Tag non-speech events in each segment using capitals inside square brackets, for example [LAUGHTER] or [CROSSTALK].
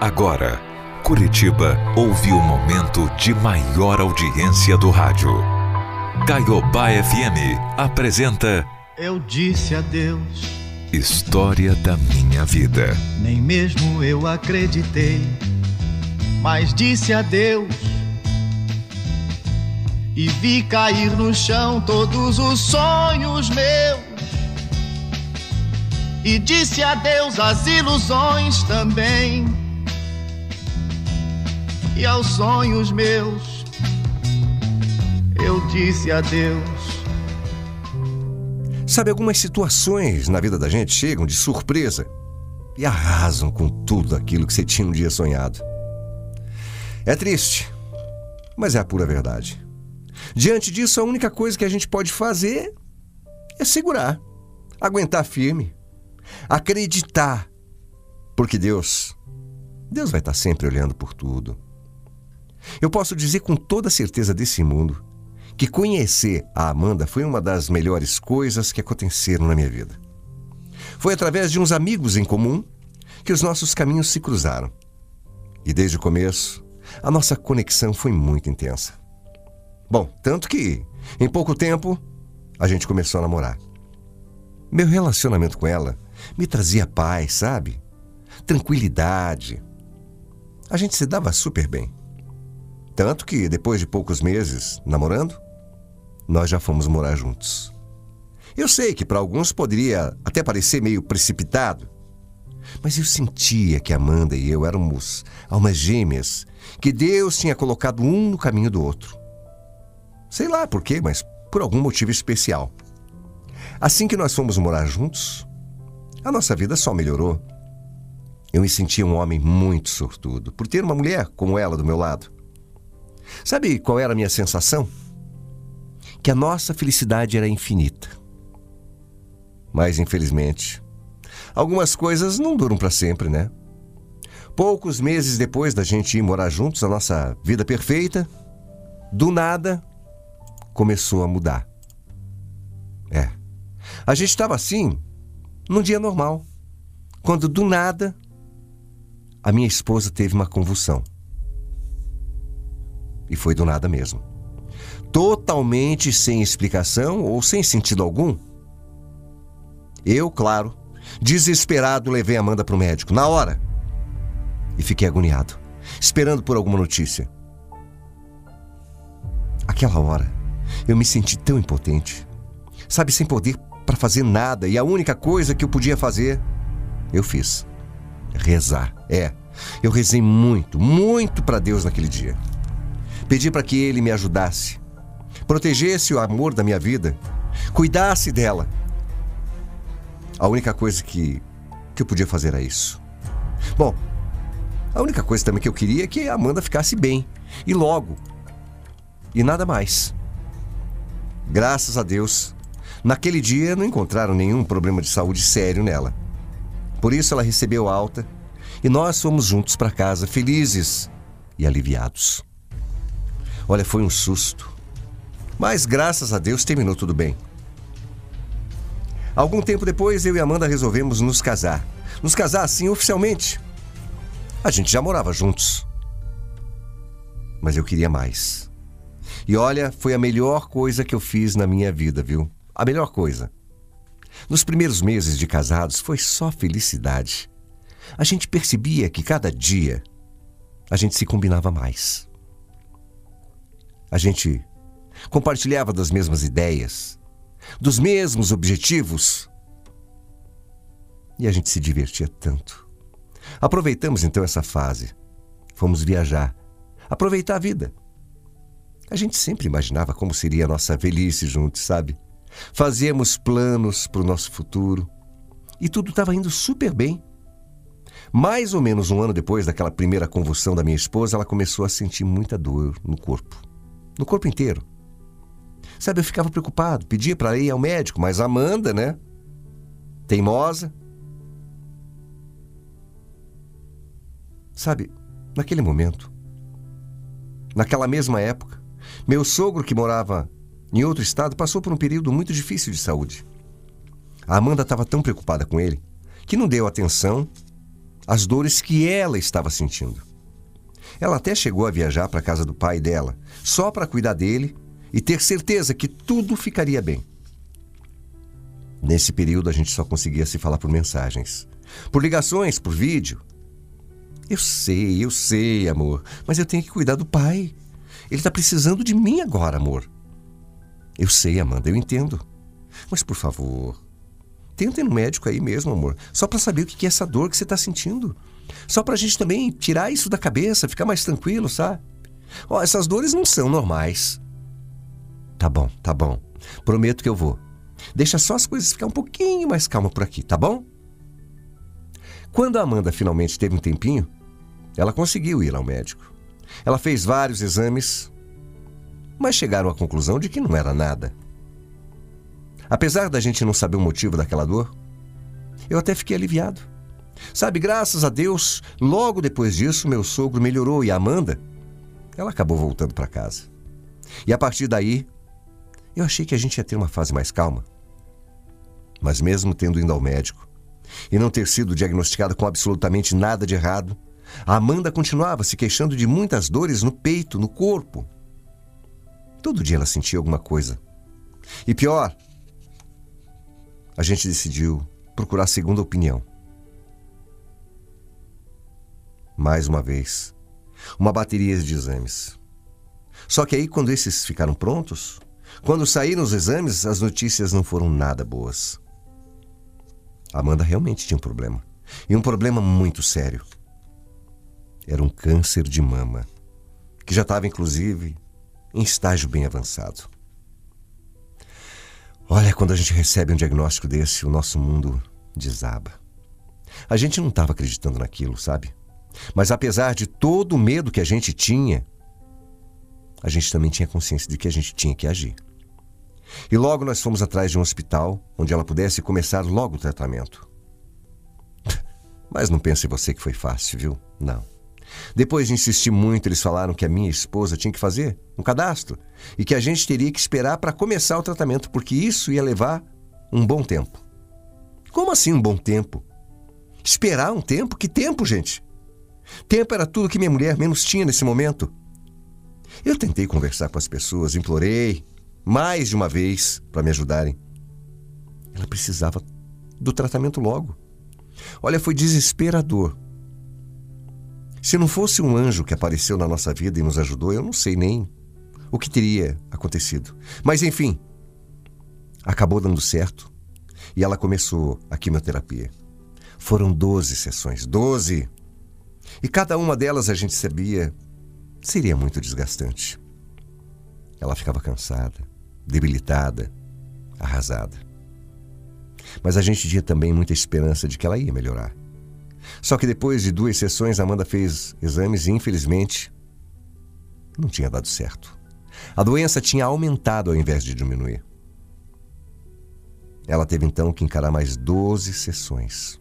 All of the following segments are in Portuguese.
Agora, Curitiba ouve o momento de maior audiência do rádio. Caiobá FM apresenta. Eu disse a Deus. História da minha vida. Nem mesmo eu acreditei, mas disse a Deus. E vi cair no chão todos os sonhos meus. E disse a Deus as ilusões também e aos sonhos meus eu disse adeus. Sabe, algumas situações na vida da gente chegam de surpresa e arrasam com tudo aquilo que você tinha um dia sonhado. É triste, mas é a pura verdade. Diante disso, a única coisa que a gente pode fazer é segurar, aguentar firme, acreditar, porque Deus, Deus vai estar sempre olhando por tudo. Eu posso dizer com toda certeza desse mundo que conhecer a Amanda foi uma das melhores coisas que aconteceram na minha vida. Foi através de uns amigos em comum que os nossos caminhos se cruzaram. E desde o começo, a nossa conexão foi muito intensa. Bom, tanto que, em pouco tempo, a gente começou a namorar. Meu relacionamento com ela me trazia paz, sabe? Tranquilidade. A gente se dava super bem. Tanto que, depois de poucos meses namorando, nós já fomos morar juntos. Eu sei que para alguns poderia até parecer meio precipitado, mas eu sentia que Amanda e eu éramos almas gêmeas, que Deus tinha colocado um no caminho do outro. Sei lá por quê, mas por algum motivo especial. Assim que nós fomos morar juntos, a nossa vida só melhorou. Eu me sentia um homem muito sortudo por ter uma mulher como ela do meu lado. Sabe qual era a minha sensação? Que a nossa felicidade era infinita. Mas, infelizmente, algumas coisas não duram para sempre, né? Poucos meses depois da gente ir morar juntos, a nossa vida perfeita, do nada, começou a mudar. É. A gente estava assim, num dia normal, quando do nada, a minha esposa teve uma convulsão. E foi do nada mesmo. Totalmente sem explicação ou sem sentido algum. Eu, claro, desesperado, levei Amanda para o médico, na hora. E fiquei agoniado, esperando por alguma notícia. Aquela hora, eu me senti tão impotente. Sabe, sem poder para fazer nada. E a única coisa que eu podia fazer, eu fiz. Rezar. É, eu rezei muito, muito para Deus naquele dia. Pedi para que ele me ajudasse, protegesse o amor da minha vida, cuidasse dela. A única coisa que, que eu podia fazer era isso. Bom, a única coisa também que eu queria é que a Amanda ficasse bem, e logo. E nada mais. Graças a Deus, naquele dia não encontraram nenhum problema de saúde sério nela. Por isso ela recebeu alta e nós fomos juntos para casa, felizes e aliviados. Olha, foi um susto. Mas graças a Deus terminou tudo bem. Algum tempo depois, eu e Amanda resolvemos nos casar. Nos casar assim oficialmente. A gente já morava juntos. Mas eu queria mais. E olha, foi a melhor coisa que eu fiz na minha vida, viu? A melhor coisa. Nos primeiros meses de casados foi só felicidade. A gente percebia que cada dia a gente se combinava mais. A gente compartilhava das mesmas ideias, dos mesmos objetivos. E a gente se divertia tanto. Aproveitamos então essa fase. Fomos viajar, aproveitar a vida. A gente sempre imaginava como seria a nossa velhice juntos, sabe? Fazíamos planos para o nosso futuro e tudo estava indo super bem. Mais ou menos um ano depois daquela primeira convulsão da minha esposa, ela começou a sentir muita dor no corpo no corpo inteiro. Sabe, eu ficava preocupado, pedia para ir ao médico, mas Amanda, né? Teimosa. Sabe, naquele momento, naquela mesma época, meu sogro que morava em outro estado passou por um período muito difícil de saúde. A Amanda estava tão preocupada com ele que não deu atenção as dores que ela estava sentindo. Ela até chegou a viajar para a casa do pai dela, só para cuidar dele e ter certeza que tudo ficaria bem. Nesse período a gente só conseguia se falar por mensagens, por ligações, por vídeo. Eu sei, eu sei, amor, mas eu tenho que cuidar do pai. Ele está precisando de mim agora, amor. Eu sei, Amanda, eu entendo. Mas por favor, tenta ir no médico aí mesmo, amor, só para saber o que é essa dor que você está sentindo. Só para a gente também tirar isso da cabeça, ficar mais tranquilo, sabe? Ó, essas dores não são normais. Tá bom, tá bom. Prometo que eu vou. Deixa só as coisas ficar um pouquinho mais calma por aqui, tá bom? Quando a Amanda finalmente teve um tempinho, ela conseguiu ir ao médico. Ela fez vários exames, mas chegaram à conclusão de que não era nada. Apesar da gente não saber o motivo daquela dor, eu até fiquei aliviado. Sabe, graças a Deus, logo depois disso, meu sogro melhorou e a Amanda, ela acabou voltando para casa. E a partir daí, eu achei que a gente ia ter uma fase mais calma. Mas mesmo tendo ido ao médico e não ter sido diagnosticada com absolutamente nada de errado, a Amanda continuava se queixando de muitas dores no peito, no corpo. Todo dia ela sentia alguma coisa. E pior, a gente decidiu procurar segunda opinião. Mais uma vez, uma bateria de exames. Só que aí, quando esses ficaram prontos, quando saíram os exames, as notícias não foram nada boas. Amanda realmente tinha um problema. E um problema muito sério. Era um câncer de mama, que já estava, inclusive, em estágio bem avançado. Olha, quando a gente recebe um diagnóstico desse, o nosso mundo desaba. A gente não estava acreditando naquilo, sabe? Mas apesar de todo o medo que a gente tinha, a gente também tinha consciência de que a gente tinha que agir. E logo nós fomos atrás de um hospital onde ela pudesse começar logo o tratamento. [LAUGHS] Mas não pense você que foi fácil, viu? Não. Depois de insistir muito, eles falaram que a minha esposa tinha que fazer um cadastro e que a gente teria que esperar para começar o tratamento, porque isso ia levar um bom tempo. Como assim um bom tempo? Esperar um tempo? Que tempo, gente? Tempo era tudo que minha mulher menos tinha nesse momento. Eu tentei conversar com as pessoas, implorei mais de uma vez para me ajudarem. Ela precisava do tratamento logo. Olha, foi desesperador. Se não fosse um anjo que apareceu na nossa vida e nos ajudou, eu não sei nem o que teria acontecido. Mas enfim, acabou dando certo e ela começou a quimioterapia. Foram 12 sessões, 12. E cada uma delas a gente sabia seria muito desgastante. Ela ficava cansada, debilitada, arrasada. Mas a gente tinha também muita esperança de que ela ia melhorar. Só que depois de duas sessões, Amanda fez exames e, infelizmente, não tinha dado certo. A doença tinha aumentado ao invés de diminuir. Ela teve então que encarar mais 12 sessões.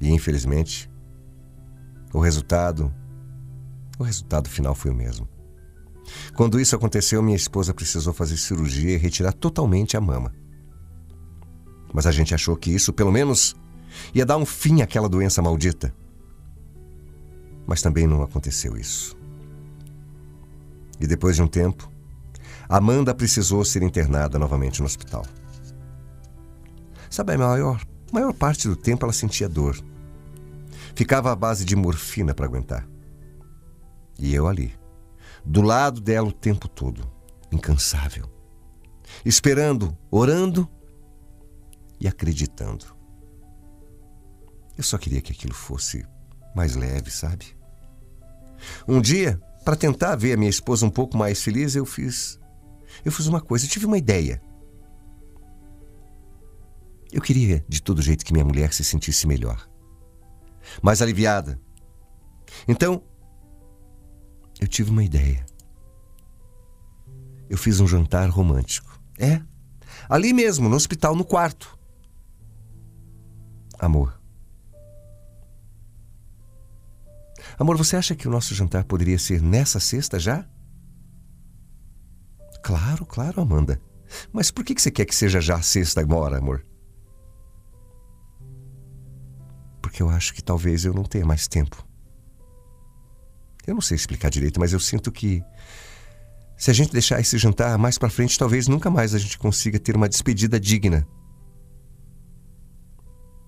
E infelizmente, o resultado, o resultado final foi o mesmo. Quando isso aconteceu, minha esposa precisou fazer cirurgia e retirar totalmente a mama. Mas a gente achou que isso, pelo menos, ia dar um fim àquela doença maldita. Mas também não aconteceu isso. E depois de um tempo, Amanda precisou ser internada novamente no hospital. Sabe, a maior, maior parte do tempo ela sentia dor. Ficava à base de morfina para aguentar. E eu ali, do lado dela o tempo todo, incansável, esperando, orando e acreditando. Eu só queria que aquilo fosse mais leve, sabe? Um dia, para tentar ver a minha esposa um pouco mais feliz, eu fiz. Eu fiz uma coisa, eu tive uma ideia. Eu queria de todo jeito que minha mulher se sentisse melhor, mais aliviada. Então, eu tive uma ideia. Eu fiz um jantar romântico. É, ali mesmo, no hospital, no quarto. Amor, Amor, você acha que o nosso jantar poderia ser nessa sexta já? Claro, claro, Amanda. Mas por que você quer que seja já sexta agora, amor? Que eu acho que talvez eu não tenha mais tempo. Eu não sei explicar direito, mas eu sinto que se a gente deixar esse jantar mais para frente, talvez nunca mais a gente consiga ter uma despedida digna.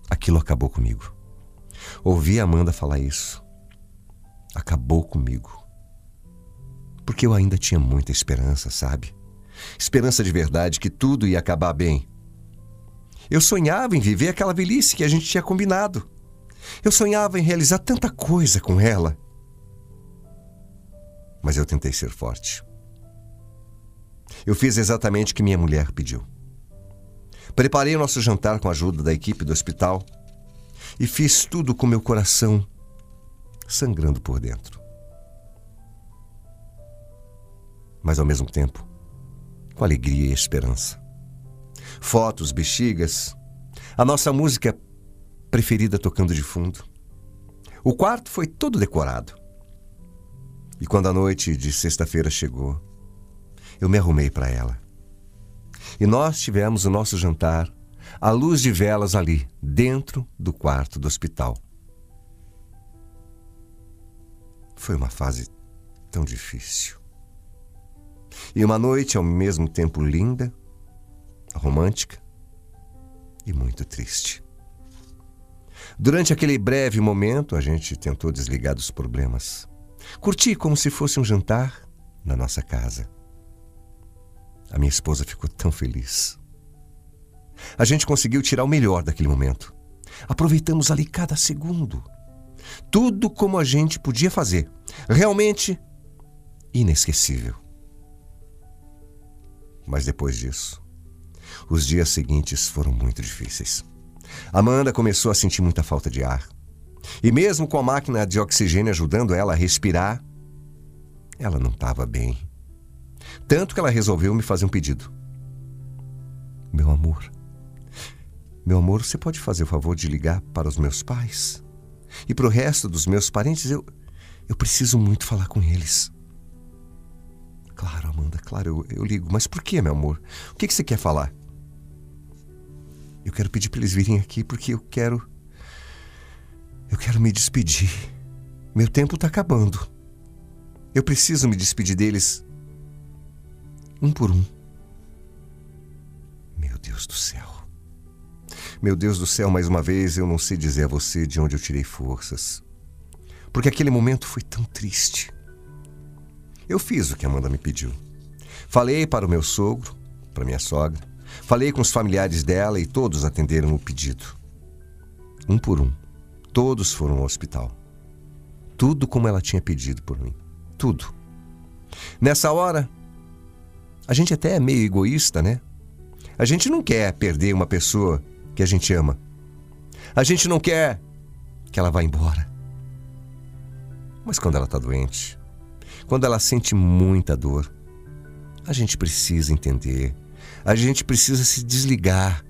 Aquilo acabou comigo. Ouvi a Amanda falar isso. Acabou comigo. Porque eu ainda tinha muita esperança, sabe? Esperança de verdade que tudo ia acabar bem. Eu sonhava em viver aquela velhice que a gente tinha combinado. Eu sonhava em realizar tanta coisa com ela. Mas eu tentei ser forte. Eu fiz exatamente o que minha mulher pediu. Preparei o nosso jantar com a ajuda da equipe do hospital e fiz tudo com meu coração sangrando por dentro. Mas ao mesmo tempo, com alegria e esperança. Fotos, bexigas, a nossa música preferida tocando de fundo. O quarto foi todo decorado. E quando a noite de sexta-feira chegou, eu me arrumei para ela. E nós tivemos o nosso jantar à luz de velas ali, dentro do quarto do hospital. Foi uma fase tão difícil. E uma noite ao mesmo tempo linda, romântica e muito triste. Durante aquele breve momento, a gente tentou desligar dos problemas. Curti como se fosse um jantar na nossa casa. A minha esposa ficou tão feliz. A gente conseguiu tirar o melhor daquele momento. Aproveitamos ali cada segundo. Tudo como a gente podia fazer. Realmente inesquecível. Mas depois disso, os dias seguintes foram muito difíceis. Amanda começou a sentir muita falta de ar. E mesmo com a máquina de oxigênio ajudando ela a respirar, ela não estava bem. Tanto que ela resolveu me fazer um pedido. Meu amor, meu amor, você pode fazer o favor de ligar para os meus pais? E para o resto dos meus parentes, eu, eu preciso muito falar com eles. Claro, Amanda, claro, eu, eu ligo. Mas por que, meu amor? O que, que você quer falar? Eu quero pedir para eles virem aqui porque eu quero. Eu quero me despedir. Meu tempo está acabando. Eu preciso me despedir deles um por um. Meu Deus do céu. Meu Deus do céu, mais uma vez eu não sei dizer a você de onde eu tirei forças. Porque aquele momento foi tão triste. Eu fiz o que Amanda me pediu. Falei para o meu sogro, para minha sogra, falei com os familiares dela e todos atenderam o pedido. Um por um, todos foram ao hospital. Tudo como ela tinha pedido por mim. Tudo. Nessa hora, a gente até é meio egoísta, né? A gente não quer perder uma pessoa que a gente ama. A gente não quer que ela vá embora. Mas quando ela está doente, quando ela sente muita dor, a gente precisa entender, a gente precisa se desligar,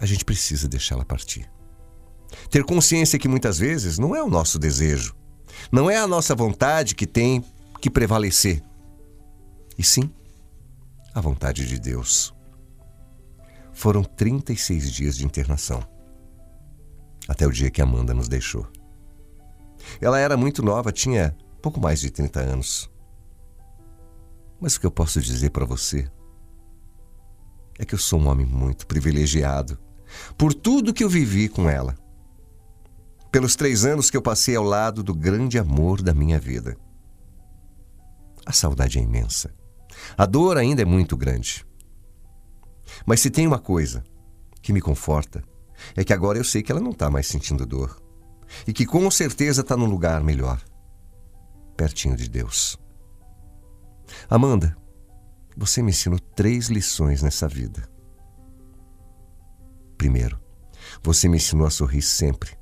a gente precisa deixá-la partir. Ter consciência que muitas vezes não é o nosso desejo, não é a nossa vontade que tem que prevalecer e sim a vontade de Deus. Foram 36 dias de internação, até o dia que Amanda nos deixou. Ela era muito nova, tinha pouco mais de 30 anos. Mas o que eu posso dizer para você é que eu sou um homem muito privilegiado por tudo que eu vivi com ela. Pelos três anos que eu passei ao lado do grande amor da minha vida. A saudade é imensa. A dor ainda é muito grande. Mas se tem uma coisa que me conforta, é que agora eu sei que ela não está mais sentindo dor. E que com certeza está num lugar melhor pertinho de Deus. Amanda, você me ensinou três lições nessa vida. Primeiro, você me ensinou a sorrir sempre,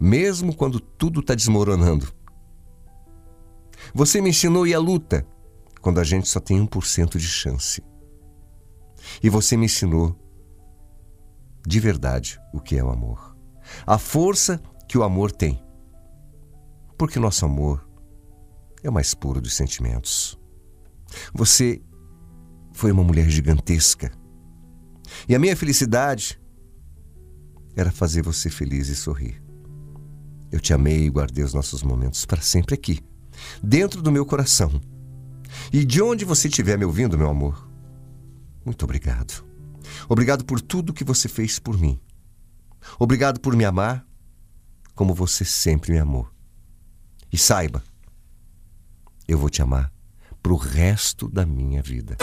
mesmo quando tudo está desmoronando. Você me ensinou a luta, quando a gente só tem 1% de chance. E você me ensinou de verdade o que é o amor. A força que o amor tem. Porque nosso amor é o mais puro dos sentimentos. Você foi uma mulher gigantesca. E a minha felicidade era fazer você feliz e sorrir. Eu te amei e guardei os nossos momentos para sempre aqui, dentro do meu coração. E de onde você estiver me ouvindo, meu amor, muito obrigado. Obrigado por tudo que você fez por mim. Obrigado por me amar como você sempre me amou. E saiba, eu vou te amar pro resto da minha vida.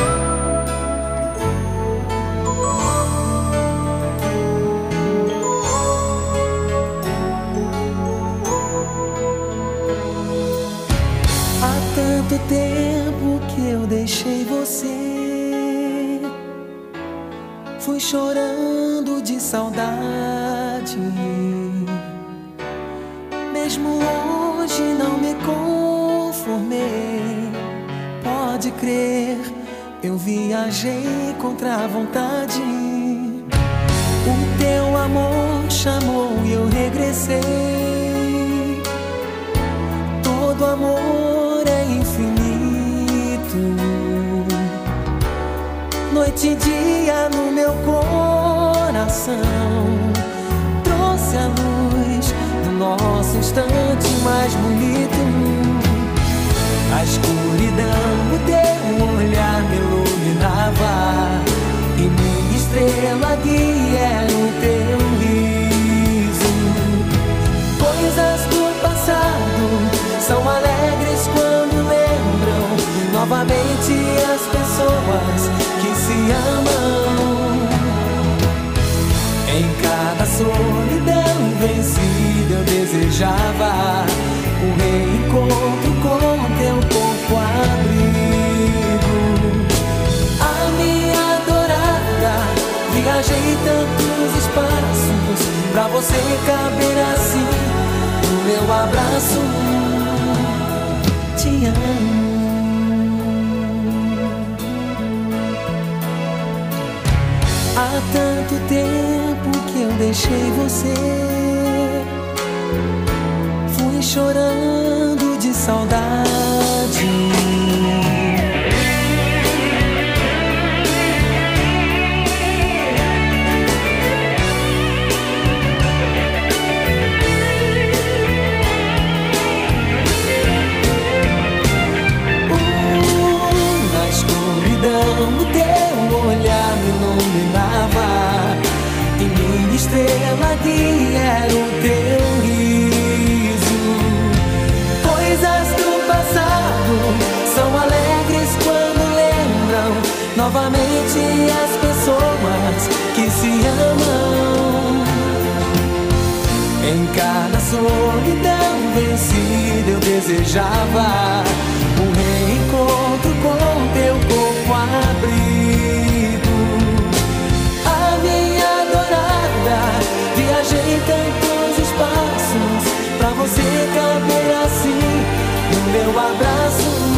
Fui chorando de saudade. Mesmo hoje não me conformei. Pode crer, eu viajei contra a vontade. O teu amor chamou e eu regressei. Todo amor Noite e dia no meu coração. Trouxe a luz do nosso instante mais bonito. A escuridão do teu olhar me iluminava. E minha estrela guia o teu você caber assim no meu abraço. Te amo. Há tanto tempo que eu deixei você. Fui chorando de saudade. solidão vencida eu desejava um reencontro com teu corpo abrigo. A minha adorada, viajei tantos espaços pra você caber assim no meu abraço.